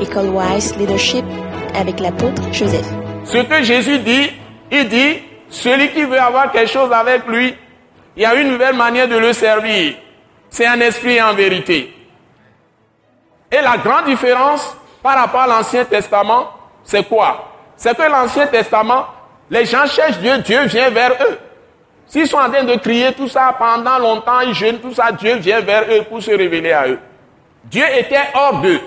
École Wise Leadership avec l'apôtre Joseph. Ce que Jésus dit, il dit, celui qui veut avoir quelque chose avec lui, il y a une nouvelle manière de le servir. C'est un esprit en vérité. Et la grande différence par rapport à l'Ancien Testament, c'est quoi? C'est que l'Ancien Testament, les gens cherchent Dieu, Dieu vient vers eux. S'ils sont en train de crier tout ça pendant longtemps, ils jeûnent tout ça, Dieu vient vers eux pour se révéler à eux. Dieu était hors d'eux.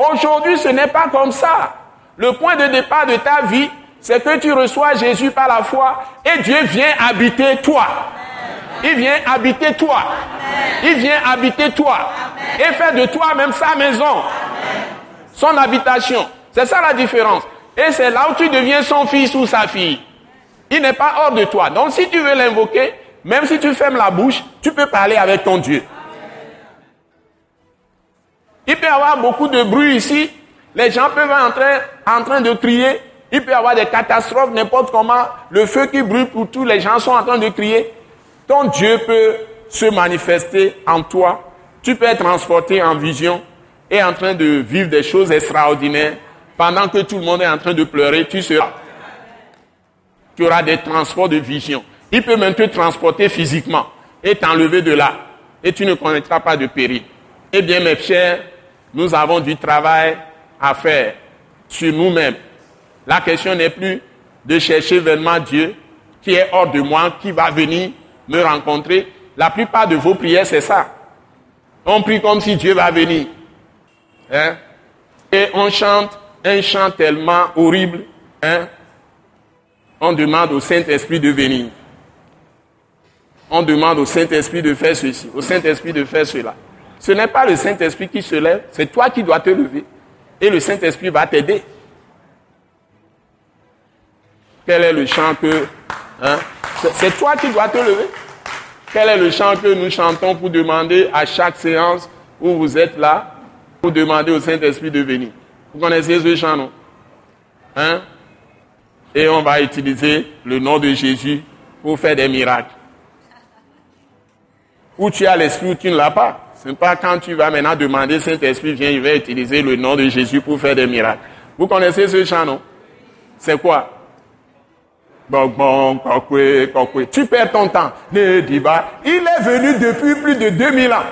Aujourd'hui, ce n'est pas comme ça. Le point de départ de ta vie, c'est que tu reçois Jésus par la foi et Dieu vient habiter toi. Il vient habiter toi. Il vient habiter toi. Et faire de toi même sa maison. Son habitation. C'est ça la différence. Et c'est là où tu deviens son fils ou sa fille. Il n'est pas hors de toi. Donc si tu veux l'invoquer, même si tu fermes la bouche, tu peux parler avec ton Dieu. Avoir beaucoup de bruit ici. Les gens peuvent être en train, en train de crier. Il peut y avoir des catastrophes, n'importe comment. Le feu qui brûle pour tous, les gens sont en train de crier. Ton Dieu peut se manifester en toi. Tu peux être transporté en vision et en train de vivre des choses extraordinaires. Pendant que tout le monde est en train de pleurer, tu seras. Tu auras des transports de vision. Il peut même te transporter physiquement et t'enlever de là. Et tu ne connaîtras pas de péril. Eh bien, mes chers, nous avons du travail à faire sur nous-mêmes. La question n'est plus de chercher vraiment Dieu qui est hors de moi, qui va venir me rencontrer. La plupart de vos prières, c'est ça. On prie comme si Dieu va venir. Hein? Et on chante un chant tellement horrible. Hein? On demande au Saint-Esprit de venir. On demande au Saint-Esprit de faire ceci, au Saint-Esprit de faire cela. Ce n'est pas le Saint-Esprit qui se lève, c'est toi qui dois te lever. Et le Saint-Esprit va t'aider. Quel est le chant que... Hein? C'est toi qui dois te lever. Quel est le chant que nous chantons pour demander à chaque séance où vous êtes là, pour demander au Saint-Esprit de venir? Vous connaissez ce chant, non? Hein? Et on va utiliser le nom de Jésus pour faire des miracles. Ou tu as l'Esprit ou tu ne l'as pas. Ce n'est pas quand tu vas maintenant demander Saint-Esprit, viens, il va utiliser le nom de Jésus pour faire des miracles. Vous connaissez ce chant, non? C'est quoi? Tu perds ton temps. Il est venu depuis plus de 2000 ans.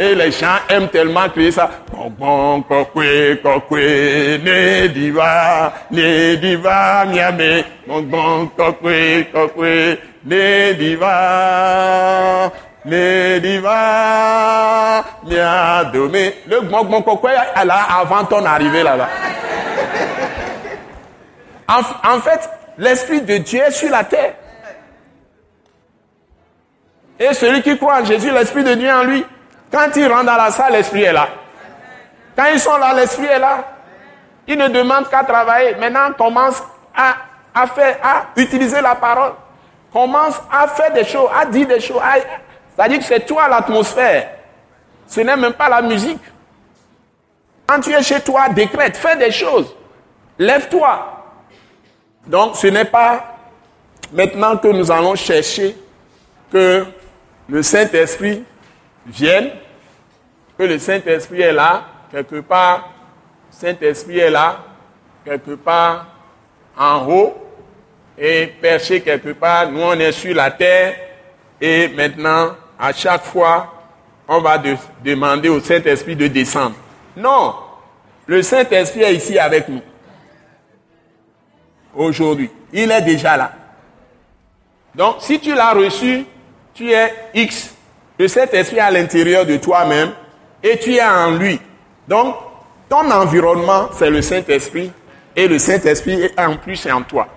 Et les gens aiment tellement crier ça. Bon, kokwe, kokwe, ne diva, ne diva, miame. Bon, bon, kokwe, kokwe, ne diva, ne diva, miadome. Le bon, bon, kokwe, là, avant ton arrivée là-bas. En, en fait, l'Esprit de Dieu est sur la terre. Et celui qui croit en Jésus, l'Esprit de Dieu en lui, quand il rentre dans la salle, l'Esprit est là. Quand ils sont là, l'Esprit est là. Il ne demande qu'à travailler. Maintenant, commence à, faire, à utiliser la parole. Commence à faire des choses, à dire des choses. C'est-à-dire que c'est toi l'atmosphère. Ce n'est même pas la musique. Quand tu es chez toi, décrète, fais des choses. Lève-toi. Donc ce n'est pas maintenant que nous allons chercher que le Saint-Esprit vienne, que le Saint-Esprit est là, quelque part, Saint-Esprit est là, quelque part en haut, et perché quelque part, nous on est sur la terre, et maintenant, à chaque fois, on va demander au Saint-Esprit de descendre. Non, le Saint-Esprit est ici avec nous aujourd'hui. Il est déjà là. Donc, si tu l'as reçu, tu es X. Le Saint-Esprit est à l'intérieur de toi-même et tu es en lui. Donc, ton environnement, c'est le Saint-Esprit et le Saint-Esprit est en plus en toi.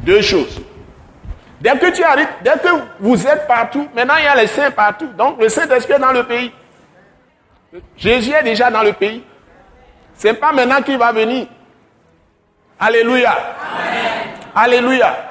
Deux choses. Dès que tu arrives, dès que vous êtes partout, maintenant il y a les saints partout. Donc, le Saint-Esprit est dans le pays. Jésus est déjà dans le pays. C'est pas maintenant qu'il va venir. Alléluia. Alléluia.